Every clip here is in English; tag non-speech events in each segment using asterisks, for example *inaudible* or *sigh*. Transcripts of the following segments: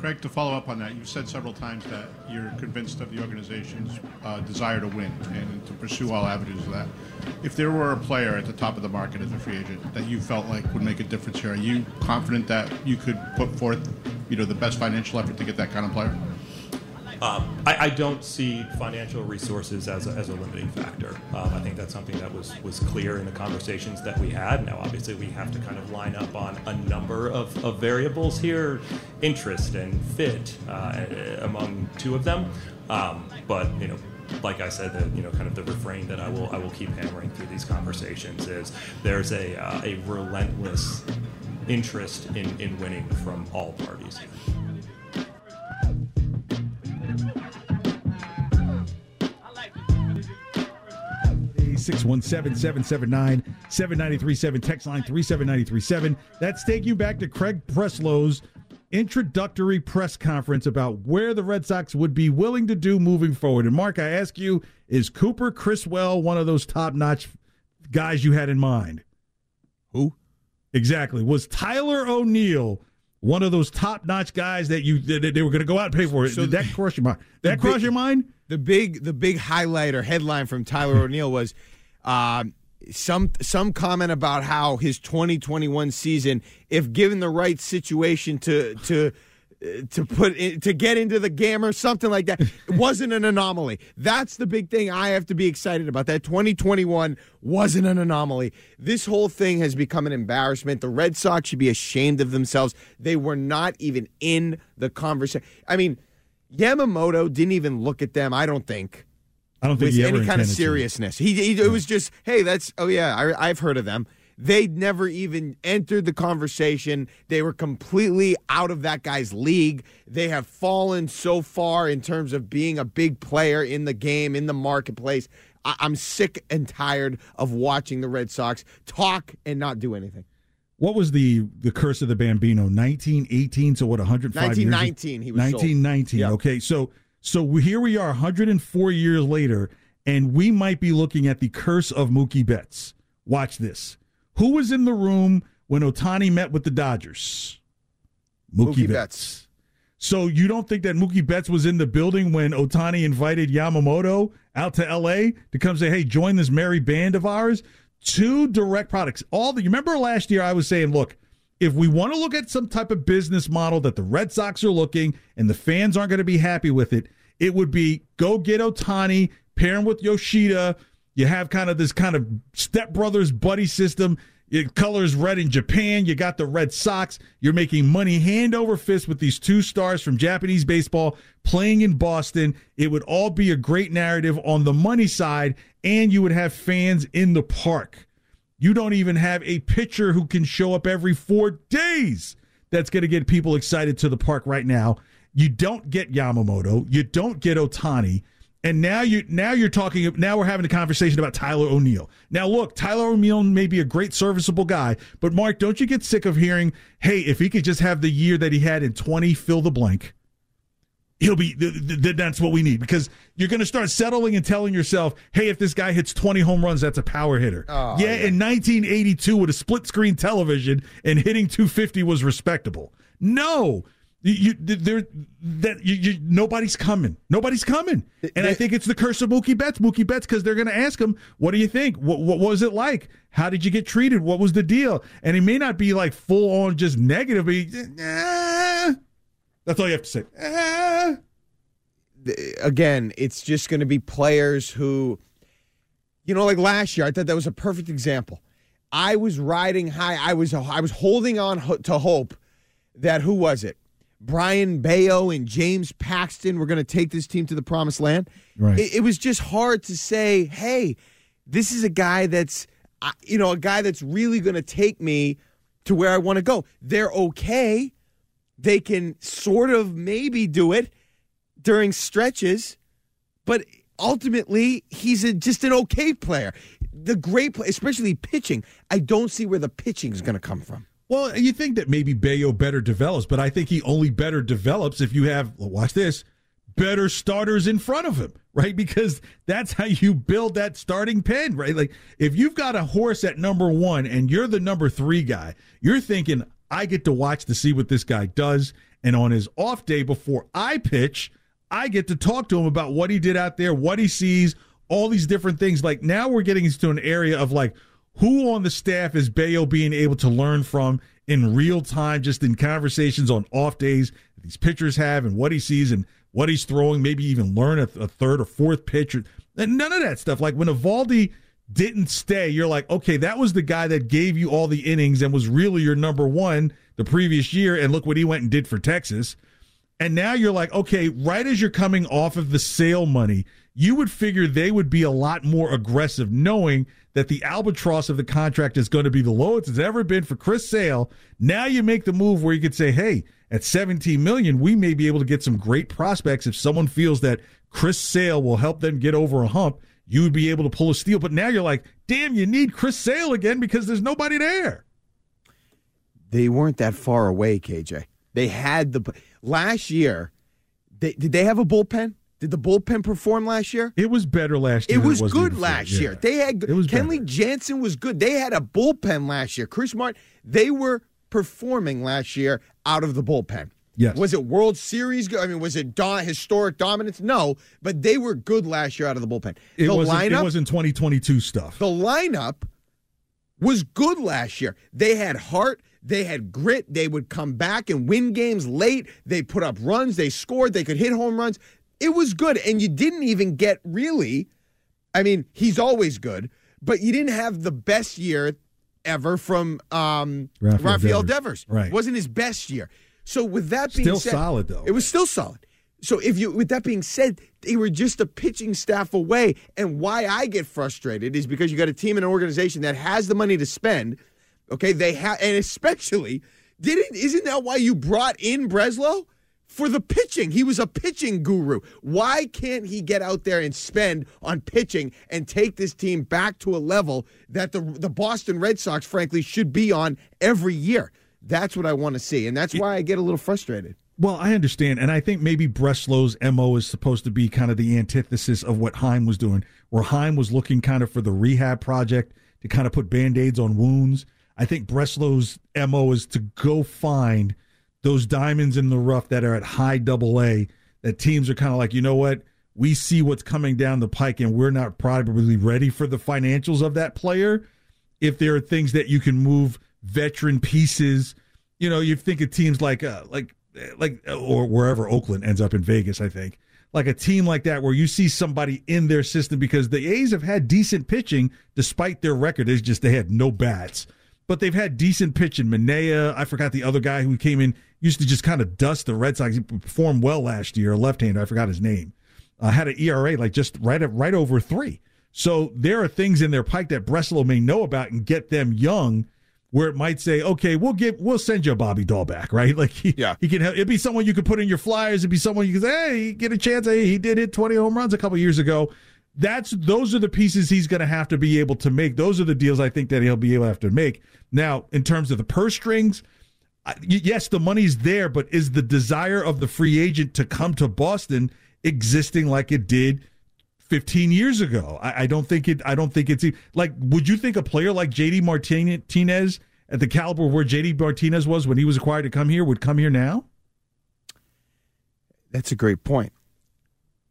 Craig, to follow up on that, you've said several times that you're convinced of the organization's uh, desire to win and to pursue all avenues of that. If there were a player at the top of the market as a free agent that you felt like would make a difference here, are you confident that you could put forth, you know, the best financial effort to get that kind of player? Um, I, I, don't see financial resources as a, as a limiting factor. Um, I think that's something that was, was clear in the conversations that we had. Now, obviously, we have to kind of line up on a number of, of variables here interest and fit uh, among two of them. Um, but, you know, like I said, the, you know, kind of the refrain that I will I will keep hammering through these conversations is there's a uh, a relentless interest in, in winning from all parties. 617 779 7937. Text line 37937. That's taking you back to Craig Breslow's introductory press conference about where the Red Sox would be willing to do moving forward. And Mark, I ask you, is Cooper Criswell one of those top notch guys you had in mind? Who? Exactly. Was Tyler O'Neill one of those top notch guys that you that they were going to go out and pay for it? So Did that cross your mind? That cross your mind? The big the big highlight or headline from Tyler O'Neill was um, some some comment about how his 2021 season, if given the right situation to to to put in, to get into the game or something like that wasn't an anomaly. That's the big thing I have to be excited about. That 2021 wasn't an anomaly. This whole thing has become an embarrassment. The Red Sox should be ashamed of themselves. They were not even in the conversation. I mean, Yamamoto didn't even look at them. I don't think. I don't think with any kind of seriousness. He, he yeah. it was just, hey, that's oh yeah, I, I've heard of them. They never even entered the conversation. They were completely out of that guy's league. They have fallen so far in terms of being a big player in the game, in the marketplace. I- I'm sick and tired of watching the Red Sox talk and not do anything. What was the the curse of the Bambino? 1918, so what? 105 1919. He was 1919. Yep. Okay, so so here we are 104 years later, and we might be looking at the curse of Mookie Betts. Watch this. Who was in the room when Ohtani met with the Dodgers? Mookie, Mookie Betts. Betts. So you don't think that Mookie Betts was in the building when Ohtani invited Yamamoto out to LA to come say, "Hey, join this merry band of ours"? Two direct products. All the you remember last year I was saying, look, if we want to look at some type of business model that the Red Sox are looking and the fans aren't going to be happy with it, it would be go get Ohtani, pair him with Yoshida. You have kind of this kind of stepbrothers buddy system. It colors red in Japan. You got the Red Sox. You're making money hand over fist with these two stars from Japanese baseball playing in Boston. It would all be a great narrative on the money side, and you would have fans in the park. You don't even have a pitcher who can show up every four days. That's going to get people excited to the park right now. You don't get Yamamoto. You don't get Ohtani. And now you now you're talking now we're having a conversation about Tyler O'Neill. Now look, Tyler O'Neill may be a great serviceable guy, but Mark, don't you get sick of hearing, "Hey, if he could just have the year that he had in 20 fill the blank." He'll be th- th- that's what we need because you're going to start settling and telling yourself, hey, if this guy hits 20 home runs, that's a power hitter. Oh, yeah, yeah, in 1982 with a split screen television and hitting 250 was respectable. No. You, there, that you, you, nobody's coming. Nobody's coming, and I think it's the curse of Mookie Betts. Mookie Betts, because they're going to ask him, "What do you think? What, what was it like? How did you get treated? What was the deal?" And he may not be like full on just negative. But he, eh, that's all you have to say. Eh. Again, it's just going to be players who, you know, like last year. I thought that was a perfect example. I was riding high. I was I was holding on to hope that who was it? Brayan Bello and James Paxton were going to take this team to the promised land. Right. It, it was just hard to say, hey, this is a guy that's, you know, a guy that's really going to take me to where I want to go. They're okay they can sort of maybe do it during stretches, but ultimately he's a, just an okay player. The great play, especially pitching, I don't see where the pitching is going to come from. Well, you think that maybe Bello better develops, but I think he only better develops if you have, well, watch this, better starters in front of him, right? Because that's how you build that starting pen, right? Like if you've got a horse at number one and you're the number three guy, you're thinking, I get to watch to see what this guy does. And on his off day before I pitch, I get to talk to him about what he did out there, what he sees, all these different things. Like now we're getting into an area of like who on the staff is Bello being able to learn from in real time, just in conversations on off days that these pitchers have and what he sees and what he's throwing, maybe even learn a, a third or fourth pitch. And none of that stuff. Like when Eovaldi didn't stay, you're like, okay, that was the guy that gave you all the innings and was really your number one the previous year. And look what he went and did for Texas. And now you're like, okay, right as you're coming off of the sale money, you would figure they would be a lot more aggressive, knowing that the albatross of the contract is going to be the lowest it's ever been for Chris Sale. Now you make the move where you could say, hey, at 17 million, we may be able to get some great prospects if someone feels that Chris Sale will help them get over a hump. You would be able to pull a steal. But now you're like, damn, you need Chris Sale again because there's nobody there. They weren't that far away, KJ. They had the last year. They, did they have a bullpen? Did the bullpen perform last year? It was better last year. It was, it good last year. They had it was Kenley better. Jansen was good. They had a bullpen last year. Chris Martin, they were performing last year out of the bullpen. Yes. Was it World Series? I mean, was it do- historic dominance? No, but they were good last year out of the bullpen. It the wasn't, lineup, it wasn't 2022 stuff. The lineup was good last year. They had heart. They had grit. They would come back and win games late. They put up runs. They scored. They could hit home runs. It was good. And you didn't even get really, I mean, he's always good, but you didn't have the best year ever from um, Rafael, Rafael Devers. Devers. Right. Wasn't his best year. So with that being still said, solid though. It was still solid. So if you with that being said, they were just a pitching staff away. And why I get frustrated is because you got a team and an organization that has the money to spend. Okay, they have and especially didn't isn't that why you brought in Breslow? For the pitching. He was a pitching guru. Why can't he get out there and spend on pitching and take this team back to a level that the the Boston Red Sox, frankly, should be on every year? That's what I want to see. And that's why I get a little frustrated. Well, I understand. And I think maybe Breslow's MO is supposed to be kind of the antithesis of what Chaim was doing, where Chaim was looking kind of for the rehab project to kind of put band aids on wounds. I think Breslow's MO is to go find those diamonds in the rough that are at high double A that teams are kind of like, you know what? We see what's coming down the pike and we're not probably ready for the financials of that player. If there are things that you can move veteran pieces, you know, you think of teams like uh, like like or wherever Oakland ends up in Vegas, I think. Like a team like that where you see somebody in their system because the A's have had decent pitching despite their record. It's just they had no bats. But they've had decent pitching. Manaea, I forgot the other guy who came in, used to just kind of dust the Red Sox. He performed well last year, left hander, I forgot his name. Uh, had an ERA like just right at, right over three. So there are things in their pike that Breslow may know about and get them young where it might say, okay, we'll give, we'll send you a Bobby Dalbec, right? *laughs* Like he, yeah. he can, Help, it'd be someone you could put in your flyers. It'd be someone you could say, hey, get a chance. Hey, he did hit 20 home runs a couple years ago. That's, those are the pieces he's going to have to be able to make. Those are the deals I think that he'll be able to have to make. Now, in terms of the purse strings, yes, the money's there, but is the desire of the free agent to come to Boston existing like it did 15 years ago. I, I, don't think it. I don't think it's like. Would you think a player like JD Martinez at the caliber where JD Martinez was when he was acquired to come here would come here now? That's a great point.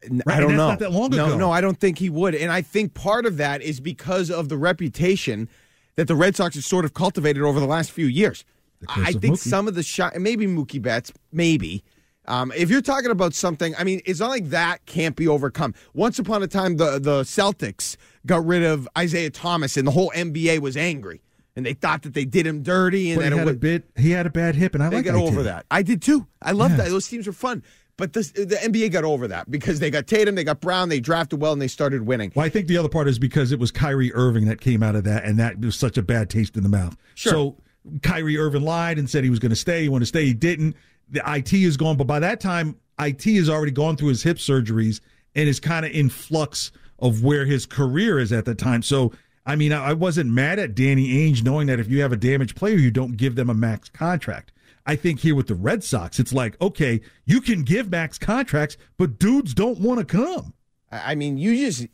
Right, I don't know. Not that long no, no, I don't think he would. And I think part of that is because of the reputation that the Red Sox have sort of cultivated over the last few years. I think Mookie. some of the shot, maybe Mookie Betts, maybe. Um, if you're talking about something, I mean, it's not like that can't be overcome. Once upon a time, the the Celtics got rid of Isaiah Thomas, and the whole NBA was angry, and they thought that they did him dirty, and he had was, a bit. He had a bad hip, and I like got over that. I did too. I loved Yeah. that. Those teams were fun. But this, the NBA got over that because they got Tatum, they got Brown, they drafted well, and they started winning. Well, I think the other part is because it was Kyrie Irving that came out of that, and that was such a bad taste in the mouth. Sure. So Kyrie Irving lied and said he was going to stay. He wanted to stay. He didn't. The IT is gone, but by that time, IT has already gone through his hip surgeries and is kind of in flux of where his career is at the time. So, I mean, I wasn't mad at Danny Ainge knowing that if you have a damaged player, you don't give them a max contract. I think here with the Red Sox, it's like, okay, you can give max contracts, but dudes don't want to come. I mean, you just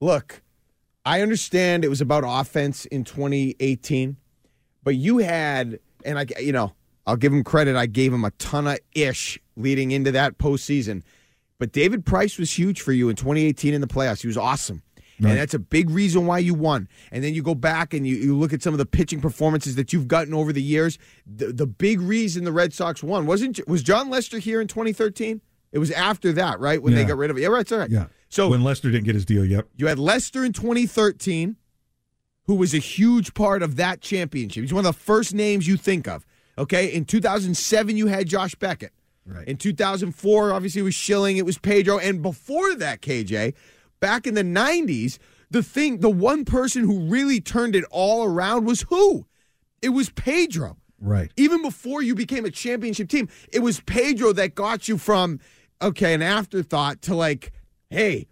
look. I understand it was about offense in 2018, but you had, and I, you know, I'll give him credit. I gave him a ton of ish leading into that postseason. But David Price was huge for you in 2018 in the playoffs. He was awesome. Right. And that's a big reason why you won. And then you go back and you, you look at some of the pitching performances that you've gotten over the years. The, the big reason the Red Sox won wasn't was Jon Lester here in 2013? It was after that, right? When they got rid of it. Yeah, right. Right. Yeah. So when Lester didn't get his deal, yep. you had Lester in 2013, who was a huge part of that championship. He's one of the first names you think of. Okay. In 2007, you had Josh Beckett. Right. In 2004, obviously, it was Schilling, it was Pedro. And before that, KJ, back in the 90s, the thing, the one person who really turned it all around was who? It was Pedro. Right. Even before you became a championship team, it was Pedro that got you from, okay, an afterthought to like, hey,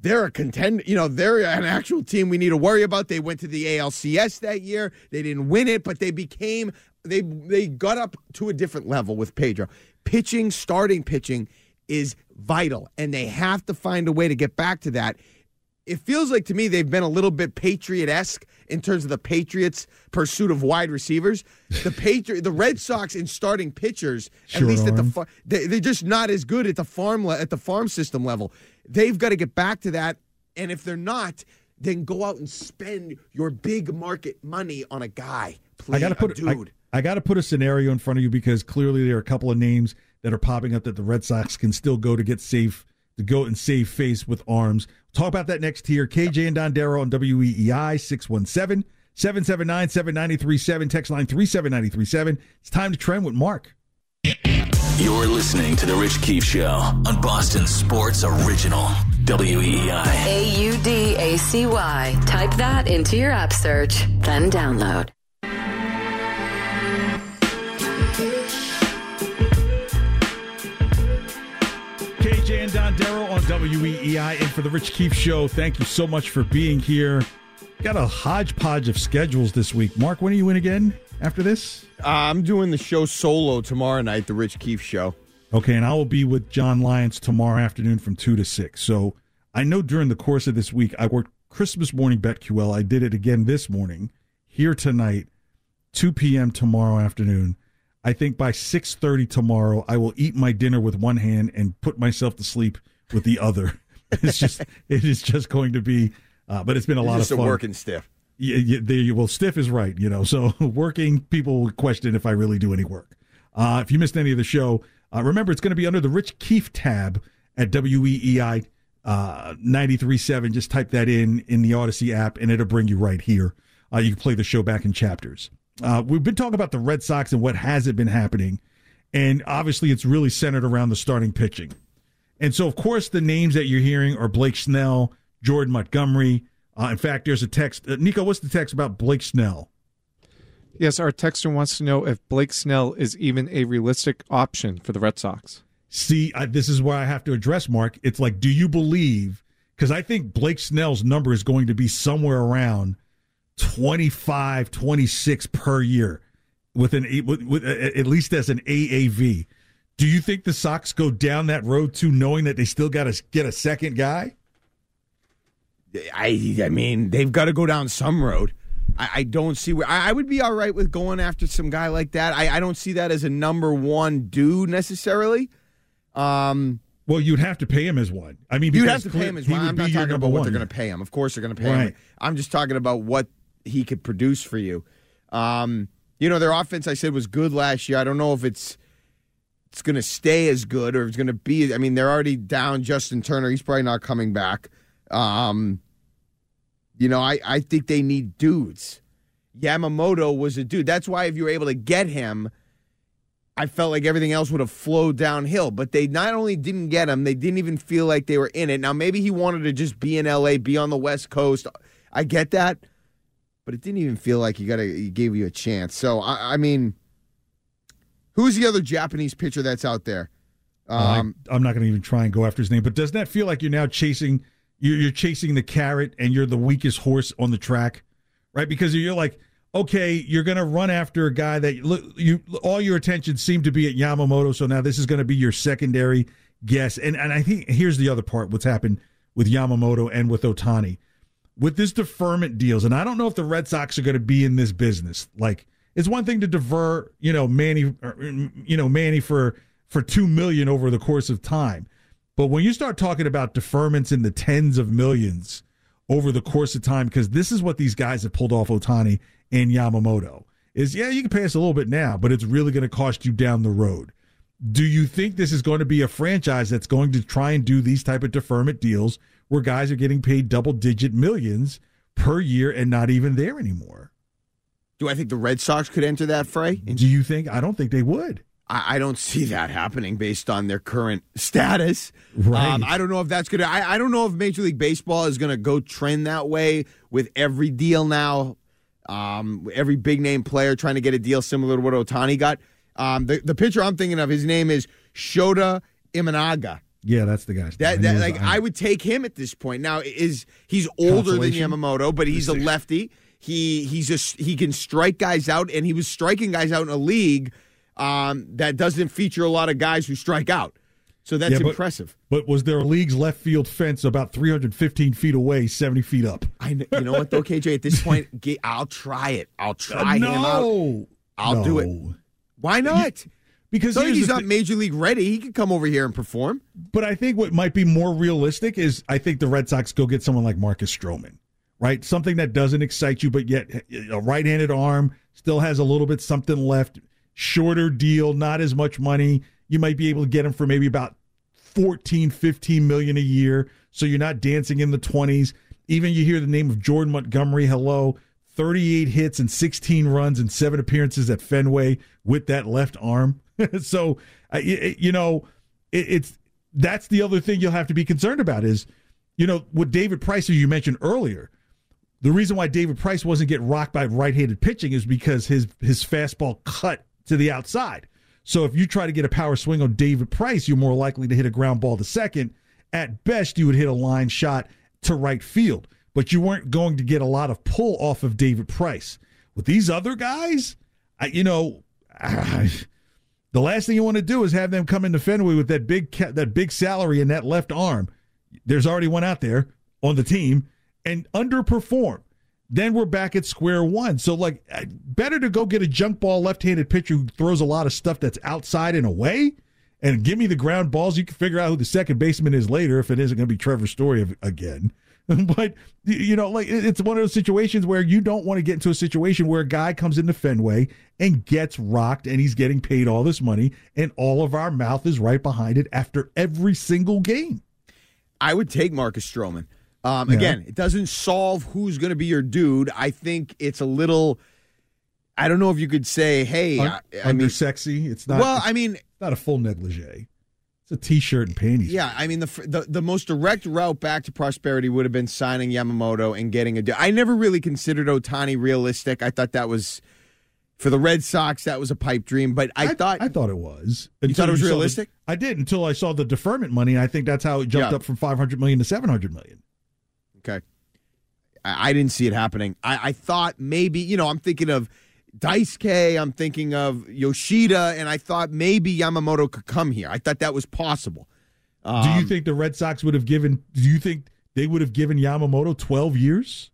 they're a contender. You know, they're an actual team we need to worry about. They went to the ALCS that year. They didn't win it, but they became they they got up to a different level with Pedro. Pitching, starting pitching is vital, and they have to find a way to get back to that. It feels like to me they've been a little bit Patriot esque in terms of the Patriots' pursuit of wide receivers. The Patriot, the Red Sox in starting pitchers, at least at the far, they, they're just not as good at the farm le- at the farm system level. They've got to get back to that, and if they're not, then go out and spend your big market money on a guy. Please, I got to put dude. I got to put a scenario in front of you because clearly there are a couple of names that are popping up that the Red Sox can still go to get safe to go and save face with arms. Talk about that next here. KJ and Dondero on WEEI 617 779 7937 text line 37937. It's time to trend with Mark. You're listening to The Rich Keefe Show on Boston Sports Original. E WEEI. A U D A C Y. Type that into your app search, then download. And Dondero on WEEI and for the Rich Keefe Show. Thank you so much for being here. Got a hodgepodge of schedules this week. Mark, when are you in again after this? Uh, I'm doing the show solo tomorrow night, the Rich Keefe show. Okay, and I will be with John Lyons tomorrow afternoon from 2 to 6. So I know during the course of this week, I worked Christmas morning BetQL. I did it again this morning, here tonight, 2 p.m. tomorrow afternoon. I think by 6.30 tomorrow, I will eat my dinner with one hand and put myself to sleep with the other. *laughs* It's just, *laughs* it is just going to be, uh, but it's been a lot Just of fun. working stiff. Yeah, yeah, there you well, stiff is right, you know. So *laughs* working people would question if I really do any work. Uh, if you missed any of the show, uh, remember it's going to be under the Rich Keefe tab at WEEI uh, 93.7. Just type that in in the Audacy app, and it'll bring you right here. Uh, you can play the show back in chapters. Uh, we've been talking about the Red Sox and what hasn't been happening, and obviously it's really centered around the starting pitching. And so, of course, the names that you're hearing are Blake Snell, Jordan Montgomery. Uh, in fact, there's a text. Uh, Nico, what's the text about Blake Snell? Yes, our texter wants to know if Blake Snell is even a realistic option for the Red Sox. See, I, this is where I have to address, Mark. It's like, do you believe? Because I think Blake Snell's number is going to be somewhere around 25, 26 per year with an with, with, at least as an AAV. Do you think the Sox go down that road too, knowing that they still got to get a second guy? I I mean, they've got to go down some road. I, I don't see where I, I would be all right with going after some guy like that. I, I don't see that as a number one dude necessarily. Um, Well, you'd have to pay him as one. I mean, you'd have to pay him as would I'm not talking about what one. they're going to pay him. Of course, they're going to pay him. I'm just talking about what he could produce for you. Um, you know, their offense I said was good last year. I don't know if it's it's going to stay as good or it's going to be. I mean, they're already down Justin Turner. He's probably not coming back. Um, you know, I, I think they need dudes. Yamamoto was a dude. That's why if you were able to get him, I felt like everything else would have flowed downhill. But they not only didn't get him, they didn't even feel like they were in it. Now maybe he wanted to just be in LA, be on the West Coast. I get that, but it didn't even feel like he got a, he gave you a chance. So I, I mean, who's the other Japanese pitcher that's out there? Um, I, am not going to even try and go after his name, but doesn't that feel like you're now chasing you're, you're chasing the carrot and you're the weakest horse on the track, right? Because you're like, okay, you're going to run after a guy that look you all your attention seemed to be at Yamamoto, so now this is going to be your secondary guess. And and I think here's the other part: what's happened with Yamamoto and with Ohtani, with this deferment deals, and I don't know if the Red Sox are going to be in this business, like It's one thing to divert, you know, Manny, er, er, you know, Manny for for two million over the course of time, but when you start talking about deferments in the tens of millions over the course of time, because this is what these guys have pulled off Ohtani and Yamamoto is yeah, you can pay us a little bit now, but it's really going to cost you down the road. Do you think this is going to be a franchise that's going to try and do these type of deferment deals where guys are getting paid double digit millions per year and not even there anymore? Do I think the Red Sox could enter that fray? Do you think? I don't think they would. I, I don't see that happening based on their current status. Right. Um, I don't know if that's going to. I don't know if Major League Baseball is going to go trend that way with every deal now. Um, every big name player trying to get a deal similar to what Ohtani got. Um, the the pitcher I'm thinking of, his name is Shota Imanaga. Yeah, that's the guy. That, that like I would take him at this point. Now is he's older than Yamamoto, but he's a lefty. He he's just he can strike guys out, and he was striking guys out in a league um, that doesn't feature a lot of guys who strike out. So that's Yeah, but- impressive. But was there a league's left field fence about 315 feet away, 70 feet up? I you know what though, KJ. At this *laughs* point, I'll try it. I'll try him out. no, I'll do it. Why not? Because So he's not thi- major league ready. He could come over here and perform. But I think what might be more realistic is I think the Red Sox go get someone like Marcus Stroman, right? Something that doesn't excite you, but yet a right-handed arm still has a little bit something left. Shorter deal, not as much money. You might be able to get him for maybe about 14, 15 million a year. So you're not dancing in the 20s. Even you hear the name of Jordan Montgomery, hello, 38 hits and 16 runs and seven appearances at Fenway with that left arm. *laughs* so, I- I- you know, it's that's the other thing you'll have to be concerned about is, you know, with David Price, who you mentioned earlier, the reason why David Price wasn't getting rocked by right-handed pitching is because his his fastball cut to the outside. So if you try to get a power swing on David Price, you're more likely to hit a ground ball to second. At best, you would hit a line shot to right field, but you weren't going to get a lot of pull off of David Price. With these other guys, I, you know, *sighs* the last thing you want to do is have them come into Fenway with that big ca- that big salary and that left arm. There's already one out there on the team and underperform. Then we're back at square one. So like, better to go get a junk ball left-handed pitcher who throws a lot of stuff that's outside and away, and give me the ground balls. You can figure out who the second baseman is later if it isn't going to be Trevor Story again. *laughs* but you know, like it's one of those situations where you don't want to get into a situation where a guy comes into Fenway and gets rocked, and he's getting paid all this money, and all of our mouth is right behind it after every single game. I would take Marcus Stroman. Um, Yeah. Again, it doesn't solve who's going to be your dude. I think it's a little. I don't know if you could say, "Hey, I, I Under mean, sexy. It's not. well, I mean, not a full negligee. It's a t-shirt and panties. yeah, I mean, the, the the most direct route back to prosperity would have been signing Yamamoto and getting a deal. I never really considered Ohtani realistic. I thought that was for the Red Sox. That was a pipe dream, but I, thought I thought it was. You thought it was saw the- realistic? I did until I saw the deferment money. I think that's how it jumped Yeah. up from 500 million to 700 million. Okay. I, I didn't see it happening. I, I thought maybe, you know, I'm thinking of Daisuke, I'm thinking of Yoshida, and I thought maybe Yamamoto could come here. I thought that was possible. do Um, you think the Red Sox would have given? Do you think they would have given Yamamoto 12 years?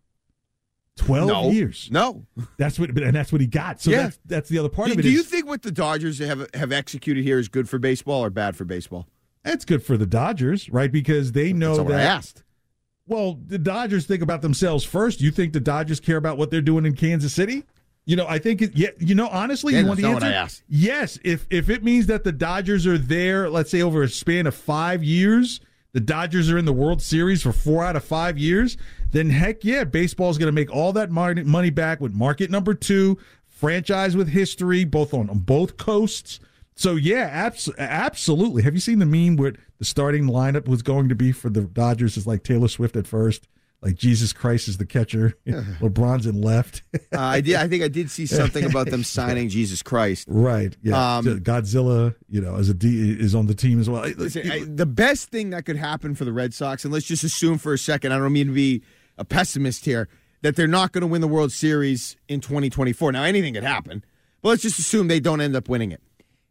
12 no, years. No. That's what, and that's what he got. So Yeah. that's that's the other part Do, of it. do is- you think what the Dodgers have have executed here is good for baseball or bad for baseball? that's good for the Dodgers, right? Because they know what I that. asked. Well, the Dodgers think about themselves first. You think the Dodgers care about what they're doing in Kansas City? You know, I think it, yeah. You know, honestly, Yeah, you want the answer? Yes, if if it means that the Dodgers are there, let's say over a span of five years, the Dodgers are in the World Series for four out of five years, then heck yeah, baseball's going to make all that money back with market number two, franchise with history, both on, on both coasts. So yeah, abs- absolutely. Have you seen the meme where the starting lineup was going to be for the Dodgers is like Taylor Swift at first, like Jesus Christ is the catcher, *laughs* LeBron's in left. Uh, I did. I think I did see something about them signing Jesus Christ. Right. Yeah. Um, Godzilla, you know, as a D is on the team as well. Listen, I, the best thing that could happen for the Red Sox, and let's just assume for a second, I don't mean to be a pessimist here, that they're not going to win the World Series in 2024. Now, anything could happen, but let's just assume they don't end up winning it.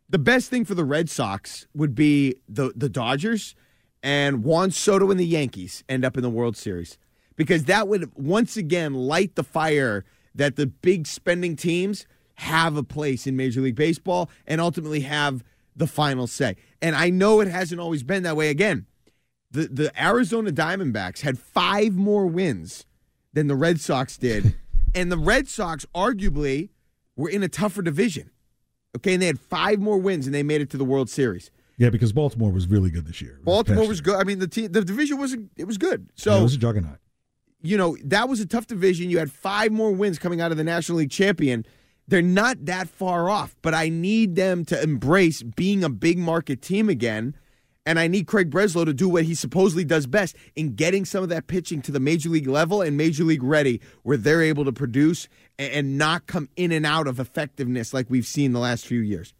The best thing for the Red Sox would be the, the Dodgers and Juan Soto and the Yankees end up in the World Series because that would once again light the fire that the big spending teams have a place in Major League Baseball and ultimately have the final say. And I know it hasn't always been that way. Again, the, the Arizona Diamondbacks had five more wins than the Red Sox did. *laughs* and the Red Sox arguably were in a tougher division. Okay, and they had five more wins and they made it to the World Series. Yeah, because Baltimore was really good this year. Baltimore was good. I mean, the team, the division was it was good. Yeah, So it was a juggernaut. You know, that was a tough division. You had five more wins coming out of the National League champion. They're not that far off, but I need them to embrace being a big market team again. And I need Craig Breslow to do what he supposedly does best in getting some of that pitching to the major league level and major league ready, where they're able to produce and- not come in and out of effectiveness like we've seen the last few years.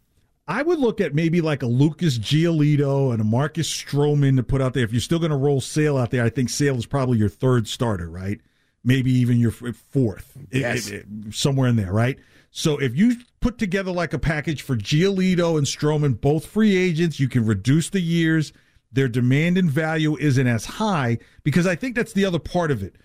I would look at maybe like a Lucas Giolito and a Marcus Stroman to put out there. If you're still going to roll Sale out there, I think Sale is probably your third starter, right? Maybe even your f- eh, fourth, It- Yes. it- it- somewhere in there, right? So if you put together like a package for Giolito and Stroman, both free agents, you can reduce the years. Their demand and value isn't as high because I think that's the other part of it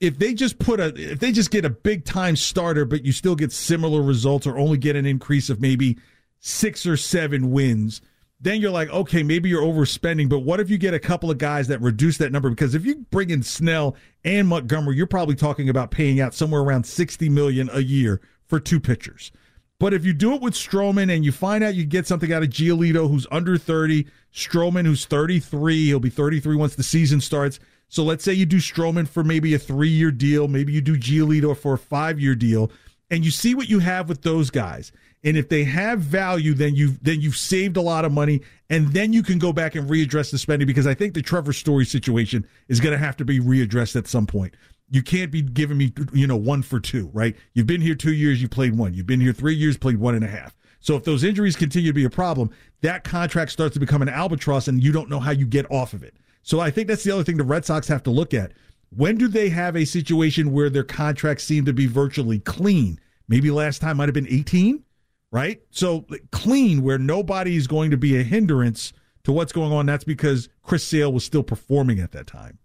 if they just put a if they just get a big time starter but you still get similar results or only get an increase of maybe six or seven wins then you're like okay maybe you're overspending but what if you get a couple of guys that reduce that number because if you bring in snell and montgomery you're probably talking about paying out somewhere around 60 million a year for two pitchers but if you do it with Stroman and you find out you get something out of Giolito who's under 30, Stroman who's 33, he'll be 33 once the season starts. So let's say you do Stroman for maybe a three year deal, maybe you do Giolito for a five year deal, and you see what you have with those guys. And if they have value, then you've then you've saved a lot of money, and then you can go back and readdress the spending because I think the Trevor Story situation is going to have to be readdressed at some point. You can't be giving me, you know, one for two, right? You've been here two years, you played one. You've been here three years, played one and a half. So if those injuries continue to be a problem, that contract starts to become an albatross and you don't know how you get off of it. So I think that's the other thing the Red Sox have to look at. When do they have a situation where their contracts seem to be virtually clean? Maybe last time might have been 18, right? So clean where nobody is going to be a hindrance to what's going on. That's because Chris Sale was still performing at that time.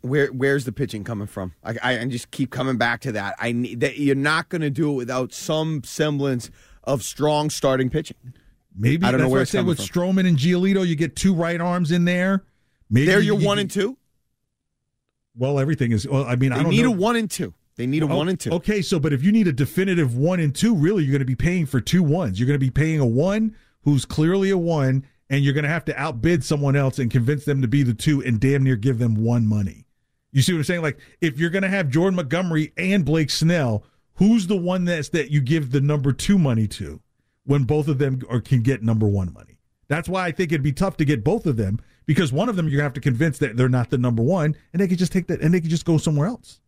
Where where's the pitching coming from? I, I, I just keep coming back to that. I need that you're not going to do it without some semblance of strong starting pitching. Maybe I don't know where I said with from. Stroman and Giolito, you get two right arms in there. Maybe there you're you- one you- and two. Well, everything is. Well, I mean, I don't need know. a one and two. They need a Oh, one and two. Okay, so but if you need a definitive one and two, really, you're going to be paying for two ones. You're going to be paying a one who's clearly a one, and you're going to have to outbid someone else and convince them to be the two, and damn near give them one money. You see what I'm saying? Like if you're going to have Jordan Montgomery and Blake Snell, who's the one that's that you give the number two money to when both of them are, can get number one money? That's why I think it'd be tough to get both of them because one of them you're gonna have to convince that they're not the number one, and they could just take that and they could just go somewhere else.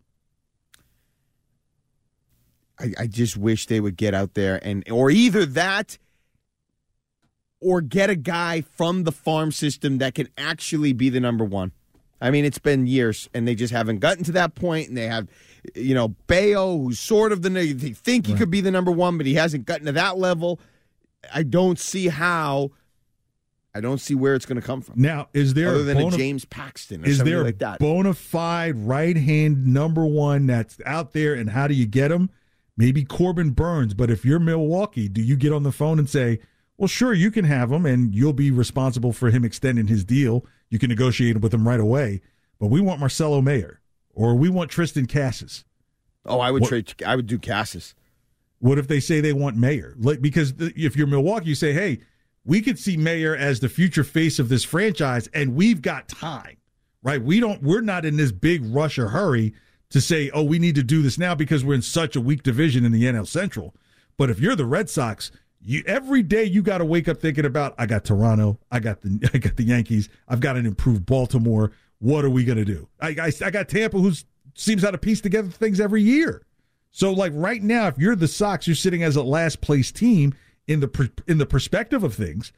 I, I just wish they would get out there and or either that or get a guy from the farm system that can actually be the number one. I mean, it's been years and they just haven't gotten to that point and they have you know, Bello who's sort of the they think he could be the number one, but he hasn't gotten to that level. I don't see how I don't see where it's gonna come from. Now, is there Other than a James Paxton or is there like a that. bona fide right hand number one that's out there, and how do you get him? Maybe Corbin Burnes, but if you're Milwaukee, do you get on the phone and say, "Well, sure, you can have him, and you'll be responsible for him extending his deal. You can negotiate with him right away, but we want Marcelo Mayer or we want Triston Casas." oh, I would What- trade I would do Casas. What if they say they want Mayer? Like because if you're Milwaukee, you say, "Hey, we could see Mayer as the future face of this franchise, and we've got time, right? We don't. We're not in this big rush or hurry to say, oh, we need to do this now because we're in such a weak division in the NL Central. But if you're the Red Sox, you every day you got to wake up thinking about, I got Toronto, I got the *laughs* I got the Yankees, I've got an improved Baltimore. What are we gonna do? I I, I got Tampa, who seems how to piece together things every year. So like right now, if you're the Sox, you're sitting as a last place team in the in the perspective of things.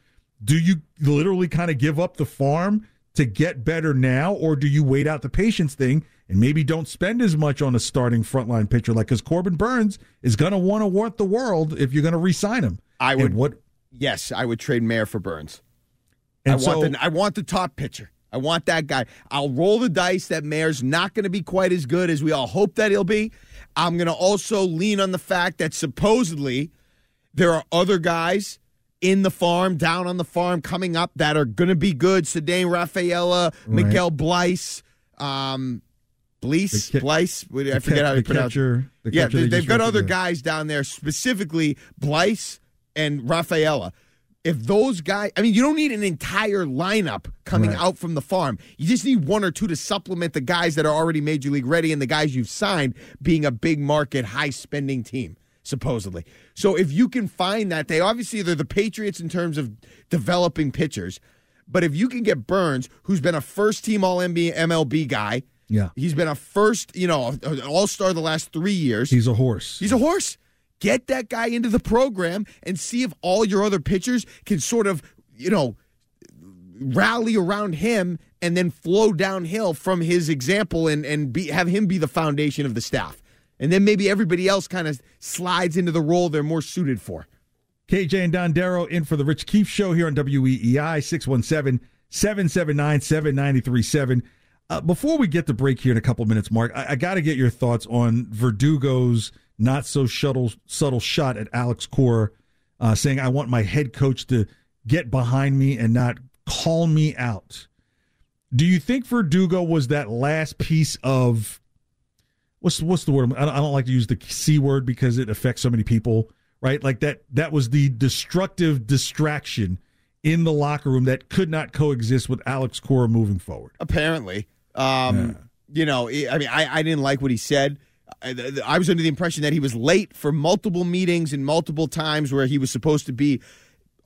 Do you literally kind of give up the farm to get better now, or do you wait out the patience thing and maybe don't spend as much on a starting frontline pitcher? Like because Corbin Burnes is going to want to want the world if you're going to re-sign him. I And would- what Yes, I would trade Mayer for Burnes. and I so want the I want the top pitcher. I want that guy. I'll roll the dice that Mayer's not going to be quite as good as we all hope that he'll be. I'm going to also lean on the fact that supposedly there are other guys in the farm, down on the farm, coming up that are going to be good. Ceddanne Rafaela, Right. Miguel Bleis, um, Blease, ca- Bleis. I forget ca- how you the pronounce catcher- the yeah, they, they've got other guys down there, specifically Bleis and Rafaela. If those guys, I mean, you don't need an entire lineup coming Right. out from the farm. You just need one or two to supplement the guys that are already major league ready and the guys you've signed being a big market, high spending team, supposedly. So if you can find that, they obviously they're the Patriots in terms of developing pitchers. But if you can get Burnes, who's been a first team All NBA MLB guy, Yeah. he's been a first, you know, All Star the last three years. He's a horse. He's a horse. Get that guy into the program and see if all your other pitchers can sort of, you know, rally around him and then flow downhill from his example and and be have him be the foundation of the staff. And then maybe everybody else kind of slides into the role they're more suited for. KJ and Dondero in for the Rich Keefe Show here on WEEI 617 779 7937. Uh, Before we get the break here in a couple minutes, Mark, I, I got to get your thoughts on Verdugo's not so shuttle, subtle shot at Alex Cora, uh, saying, I want my head coach to get behind me and not call me out. Do you think Verdugo was that last piece of what's what's the word? I don't, I don't like to use the c word because it affects so many people, right? Like that that was the destructive distraction in the locker room that could not coexist with Alex Cora moving forward. Apparently, um, you know, I mean, I, I didn't like what he said. I, I was under the impression that he was late for multiple meetings and multiple times where he was supposed to be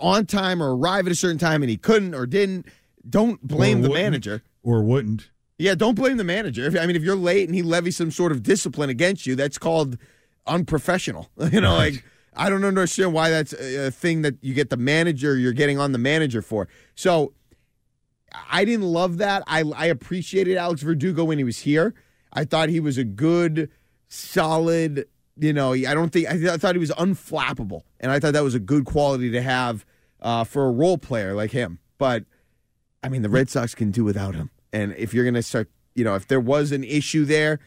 on time or arrive at a certain time and he couldn't or didn't. Don't blame Or the manager. Or wouldn't. Yeah, don't blame the manager. If, I mean, if you're late and he levies some sort of discipline against you, that's called unprofessional. *laughs* You know, like I don't understand why that's a a thing that you get the manager you're getting on the manager for. So I didn't love that. I I appreciated Alex Verdugo when he was here. I thought he was a good, solid. You know, I don't think I, th- I thought he was unflappable, and I thought that was a good quality to have uh, for a role player like him. But I mean, the Red Sox can do without him. And if you're going to start, you know, if there was an issue there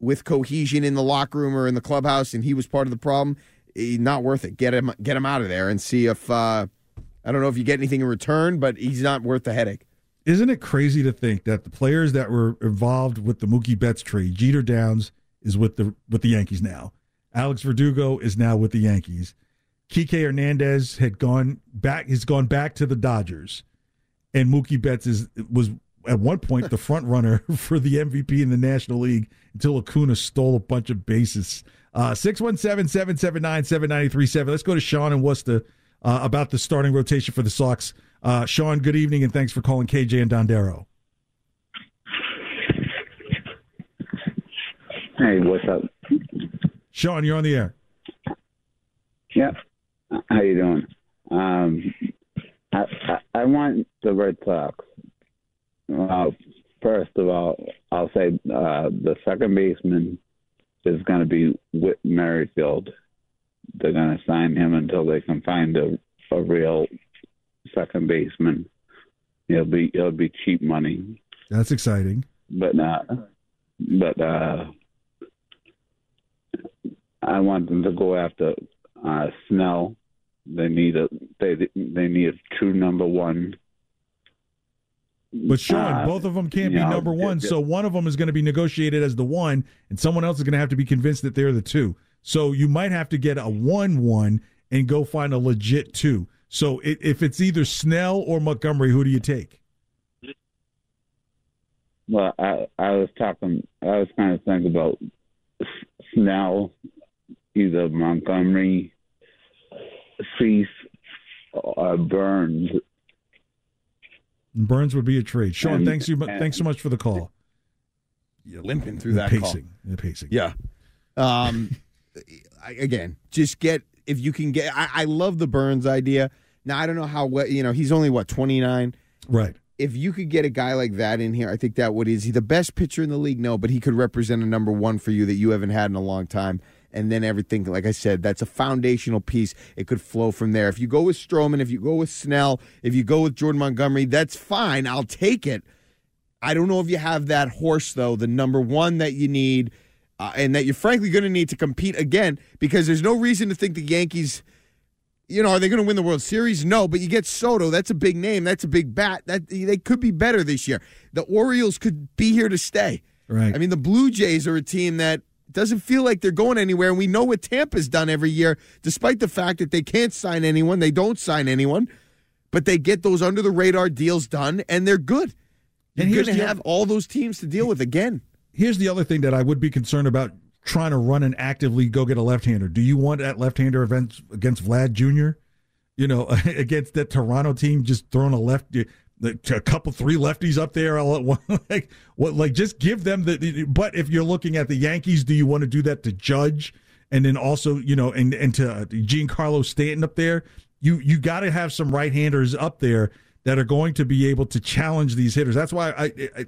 with cohesion in the locker room or in the clubhouse, and he was part of the problem, eh, not worth it. Get him, get him out of there, and see if uh, I don't know if you get anything in return, but he's not worth the headache. Isn't it crazy to think that the players that were involved with the Mookie Betts trade, Jeter Downs is with the with the Yankees now. Alex Verdugo is now with the Yankees. Kike Hernandez had gone back He's gone back to the Dodgers. And Mookie Betts is was at one point the front runner *laughs* for the MVP in the National League until Acuna stole a bunch of bases. Uh 617-779-7937. Let's go to Sean and Worcester uh, about the starting rotation for the Sox. Uh, Sean, good evening, and thanks for calling KJ and Dondero. Hey, what's up? Sean, you're on the air. Yep. How you doing? Um, I, I I want the Red Sox. Uh, first of all, I'll say uh, the second baseman is going to be Whit Merrifield. They're going to sign him until they can find a a real second baseman. It'll be it'll be cheap money, That's exciting. but uh, but uh, I want them to go after uh, Snell. They need a they they need a true number one. But Sean, Uh, both of them can't be know, number one, yeah, so one of them is going to be negotiated as the one, and someone else is going to have to be convinced that they're the two. So you might have to get a one-one and go find a legit two. So i if it's either Snell or Montgomery, who do you take? Well, I I was talking. I was kind of thinking about Snell, either Montgomery, Cease, or Burnes. Burnes would be a trade. Sean, And- thanks you, thanks so much for the call. You're limping through The that pacing, call. the pacing. Yeah. Um, *laughs* I- again, just get if you can get. I, I love the Burnes idea. Now I don't know how well you know. He's only what twenty nine. right. If you could get a guy like that in here, I think that would is he the best pitcher in the league? No, but he could represent a number one for you that you haven't had in a long time. And then everything, like I said, that's a foundational piece. It could flow from there. If you go with Stroman, if you go with Snell, if you go with Jordan Montgomery, that's fine. I'll take it. I don't know if you have that horse though, the number one that you need. uh, and that you're frankly going to need to compete again because there's no reason to think the Yankees. You know, are they going to win the World Series? No, but you get Soto. That's a big name. That's a big bat. That they could be better this year. The Orioles could be here to stay. Right. I mean, the Blue Jays are a team that doesn't feel like they're going anywhere, and we know what Tampa's done every year, despite the fact that they can't sign anyone. They don't sign anyone, but they get those under the radar deals done, and they're good. You're And going here's to have other- all those teams to deal with again. Here's the other thing that I would be concerned about trying to run and actively go get a left-hander. Do you want that left-hander event against Vlad Jr.? You know, *laughs* against that Toronto team, just throwing a left, a couple three lefties up there all at *laughs* like what? Like just give them the. But if you're looking at the Yankees, do you want to do that to Judge, and then also you know, and and to uh, Giancarlo Stanton up there? You you got to have some right-handers up there that are going to be able to challenge these hitters. That's why I, I, I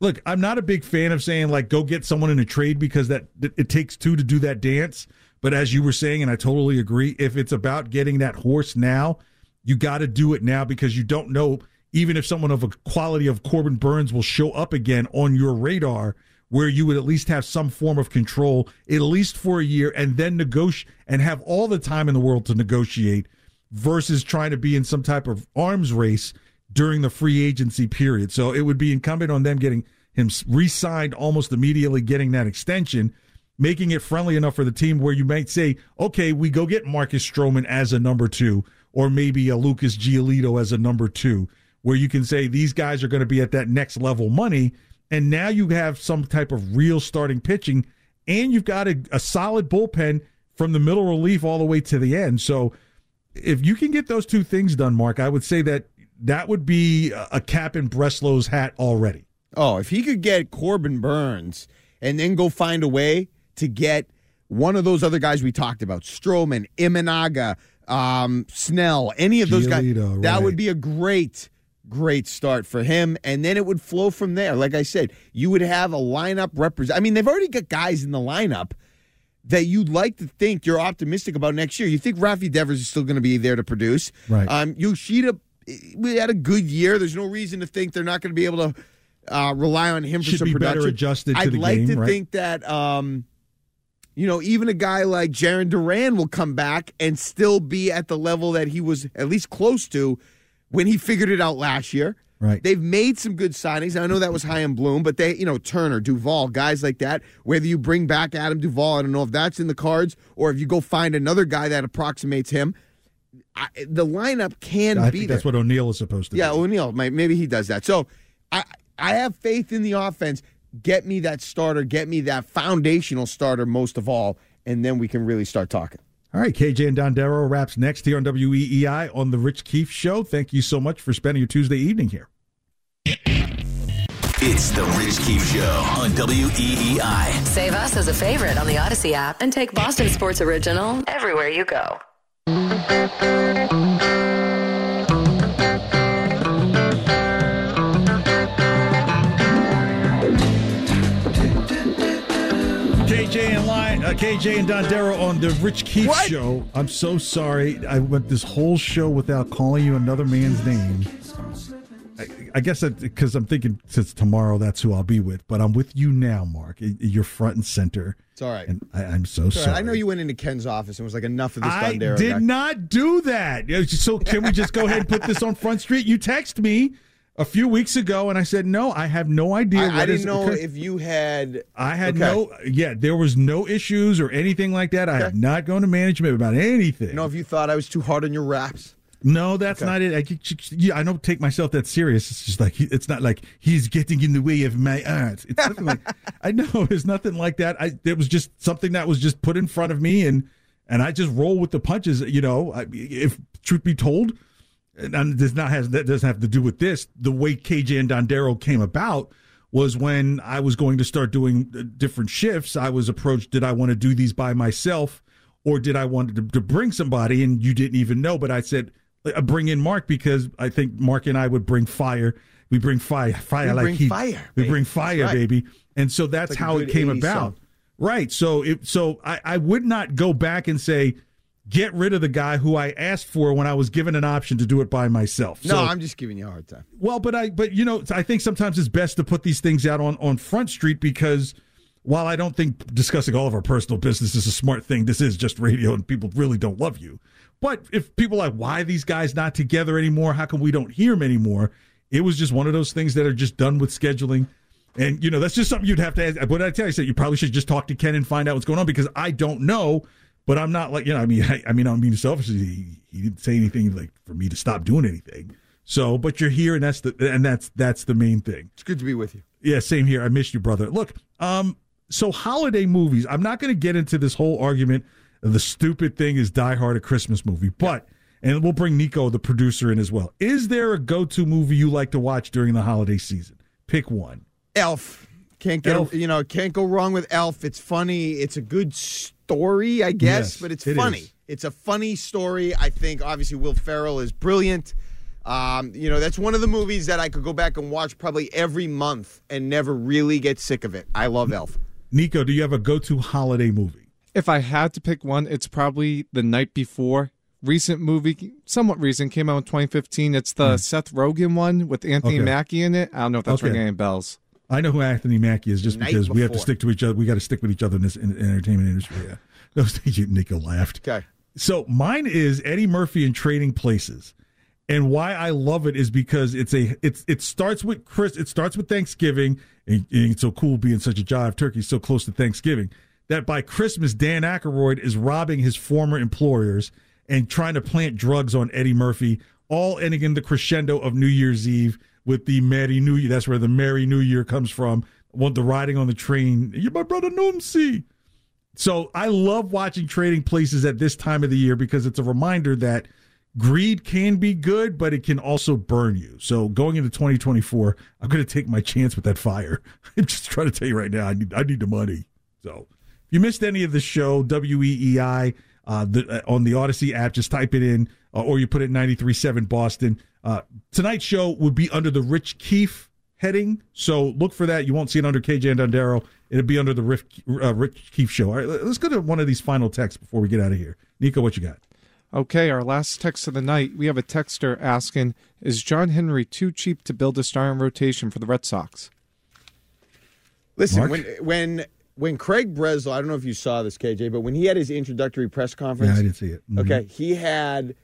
look. I'm not a big fan of saying like go get someone in a trade because that it takes two to do that dance. But as you were saying, and I totally agree, if it's about getting that horse now, you got to do it now because you don't know even if someone of a quality of Corbin Burnes will show up again on your radar where you would at least have some form of control at least for a year and then negotiate and have all the time in the world to negotiate versus trying to be in some type of arms race during the free agency period. So it would be incumbent on them getting him re-signed almost immediately getting that extension making it friendly enough for the team where you might say, okay, we go get Marcus Stroman as a number two, or maybe a Lucas Giolito as a number two, where you can say these guys are going to be at that next level money. And now you have some type of real starting pitching, and you've got a, a solid bullpen from the middle relief all the way to the end. So if you can get those two things done, Mark, I would say that that would be a cap in Breslow's hat already. Oh, if he could get Corbin Burnes and then go find a way to get one of those other guys we talked about, Stroman, Imanaga, um, Snell, any of those guys, Giolito, that right. would be a great, great start for him. And then it would flow from there. Like I said, you would have a lineup represent. I mean, they've already got guys in the lineup that you'd like to think you're optimistic about next year. You think Rafi Devers is still going to be there to produce. Right. Um, Yoshida, we had a good year. There's no reason to think they're not going to be able to uh, rely on him for some be better production. adjusted to I'd like game, to right? think that, um, you know, even a guy like Jarren Duran will come back and still be at the level that he was at least close to when he figured it out last year. Right. They've made some good signings. I know that was Chaim Bloom, but they, you know, Turner, Duvall, guys like that. Whether you bring back Adam Duvall, I don't know if that's in the cards, or if you go find another guy that approximates him. I, the lineup can I be think there. that's what O'Neill is supposed to Yeah, do. O'Neill, might- maybe he does that. So I I have faith in the offense. Get me that starter. Get me that foundational starter most of all, and then we can really start talking. All right, KJ and Dondero wraps next here on WEEI on the Rich Keefe Show. Thank you so much for spending your Tuesday evening here. It's the Rich Keefe Show on WEEI. Save us as a favorite on the Audacy app and take Boston Sports Original everywhere you go. KJ and Line, uh, KJ and Dondero on the Rich Keefe What? Show. I'm so sorry. I went this whole show without calling you another man's name. I, I guess because I'm thinking since tomorrow that's who I'll be with, but I'm with you now, Mark. You're front and center. It's all right. And I, I'm so sorry. right. I know you went into Ken's office and was like, enough of this I Dondero did guy. not do that. So can we just go ahead and put this on Front Street? You text me a few weeks ago, and I said no. I have no idea. I, I didn't know if you had. I had Okay. no. Yeah, there was no issues or anything like that. I have not gone to management about anything. You know, if you thought I was too hard on your raps. No, that's not it. I, yeah, I don't take myself that serious. It's just like it's not like he's getting in the way of my art. It's nothing like *laughs* I know it's nothing like that. I it was just something that was just put in front of me, and and I just roll with the punches. You know, I, if truth be told, and this not has that doesn't have to do with this. The way KJ and Dondero came about was when I was going to start doing uh, different shifts. I was approached: Did I want to do these by myself, or did I want to, to bring somebody? And you didn't even know, but I said, uh, "Bring in Mark," because I think Mark and I would bring fire. We bring fire, fire We like bring heat. fire, We baby. bring fire, right. baby. And so that's Like how it came about. song. Right. So it so I, I would not go back and say get rid of the guy who I asked for when I was given an option to do it by myself. No, So- I'm just giving you a hard time. well, but I but you know I think sometimes it's best to put these things out on on Front Street because while I don't think discussing all of our personal business is a smart thing, this is just radio and people really don't love you. But if people are like, why are these guys not together anymore? How come we don't hear them anymore? It was just one of those things that are just done with scheduling. And, you know, that's just something you'd have to ask. What did I tell you? I said you probably should just talk to Ken and find out what's going on because I don't know. But I'm not like, you know, I mean, *laughs* I, I mean, I'm being selfish. He, he didn't say anything like for me to stop doing anything. So, but you're here, and that's the and that's that's the main thing. It's good to be with you. Yeah, same here. I missed you, brother. Look, um, so holiday movies. I'm not going to get into this whole argument. The stupid thing is Die Hard, a Christmas movie, but and we'll bring Nico, the producer, in as well. Is there a go-to movie you like to watch during the holiday season? Pick one. Elf. Can't get Elf. you know can't go wrong with Elf. It's funny. It's a good story, I guess, Yes, but it's it funny. is. It's a funny story. I think obviously Will Ferrell is brilliant. Um, you know, that's one of the movies that I could go back and watch probably every month and never really get sick of it. I love Elf. Nico, do you have a go-to holiday movie? If I had to pick one, it's probably The Night Before. Recent movie, somewhat recent, came out in 2015. It's the Seth Rogen one with Anthony Okay. Mackie in it. I don't know if that's Okay. ringing any bells. I know who Anthony Mackie is just Night because we have to stick to each other. We got to stick with each other in this in, entertainment industry. Yeah, *laughs* those things you Nico laughed. Okay. So mine is Eddie Murphy in Trading Places, and why I love it is because it's a it's it starts with Chris. It starts with Thanksgiving, and, and it's so cool being such a jive turkey so close to Thanksgiving that by Christmas Dan Aykroyd is robbing his former employers and trying to plant drugs on Eddie Murphy, all ending in the crescendo of New Year's Eve with the Merry New Year. That's where the Merry New Year comes from. Want the riding on the train? You're my brother Noomsy. So I love watching trading places at this time of the year because it's a reminder that greed can be good, but it can also burn you. So going into 2024, I'm going to take my chance with that fire. *laughs* I'm just trying to tell you right now, I need I need the money. So if you missed any of the show, WEEI uh, the, uh, on the Audacy app, just type it in, uh, or you put it 93.7 Boston. Uh, tonight's show would be under the Rich Keefe heading, so look for that. You won't see it under KJ and Dondero. It'll be under the Rich, uh, Rich Keefe show. All right, let- let's go to one of these final texts before we get out of here. Nico, what you got? Okay, our last text of the night. We have a texter asking Is John Henry too cheap to build a starting rotation for the Red Sox? Listen, Mark? when when when Craig Breslow, I don't know if you saw this, KJ, but when he had his introductory press conference, Yeah, I didn't see it. Mhm. Okay, he had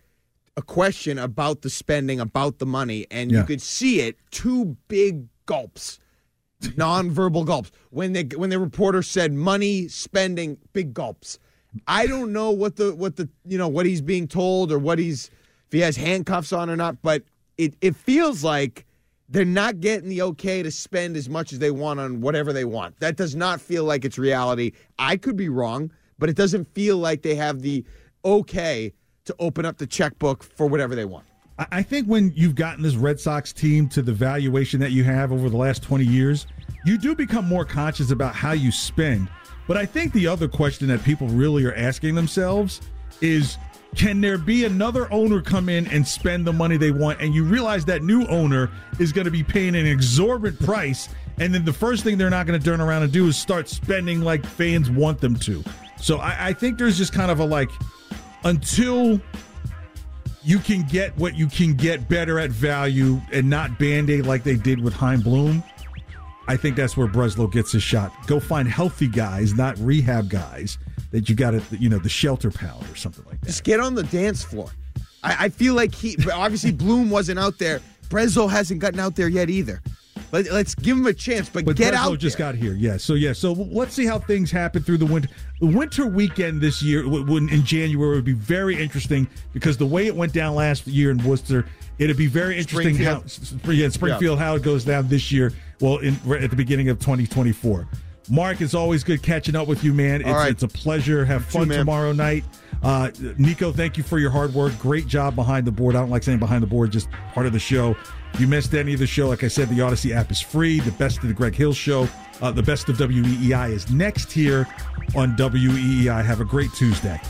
a question about the spending, about the money, and Yeah. you could see it. Two big gulps, *laughs* nonverbal gulps. When the when the reporter said money, spending, big gulps. I don't know what the what the you know what he's being told or what he's if he has handcuffs on or not, but it it feels like they're not getting the okay to spend as much as they want on whatever they want. That does not feel like it's reality. I could be wrong, but it doesn't feel like they have the okay to open up the checkbook for whatever they want. I- think when you've gotten this Red Sox team to the valuation that you have over the last 20 years, you do become more conscious about how you spend. But I think the other question that people really are asking themselves is can there be another owner come in and spend the money they want? And you realize that new owner is going to be paying an exorbitant price. And then the first thing they're not going to turn around and do is start spending like fans want them to. So I, I think there's just kind of a like, until you can get what you can get better at value and not band-aid like they did with Chaim Bloom. I think that's where Breslow gets his shot. Go find healthy guys, not rehab guys that you got at you know the shelter pound or something like that. Just get on the dance floor. I, I feel like he obviously Bloom wasn't out there. Breslow hasn't gotten out there yet either. Let, us give him a chance, but, But get Breslow out just there. got here, yeah. So yeah, so let's see how things happen through the winter. The winter weekend this year, w- when in January, would be very interesting because the way it went down last year in Worcester, it'd be very interesting how Springfield. yeah, Springfield how it goes down this year. Well, in, right at the beginning of 2024. Mark, it's always good catching up with you, man. It's, right. it's a pleasure. Have fun tomorrow night. Uh, Nico, thank you for your hard work. Great job behind the board. I don't like saying behind the board, just part of the show. If you missed any of the show, like I said, the Audacy app is free. The best of the Greg Hill show, uh, the best of WEEI is next here on WEEI. Have a great Tuesday.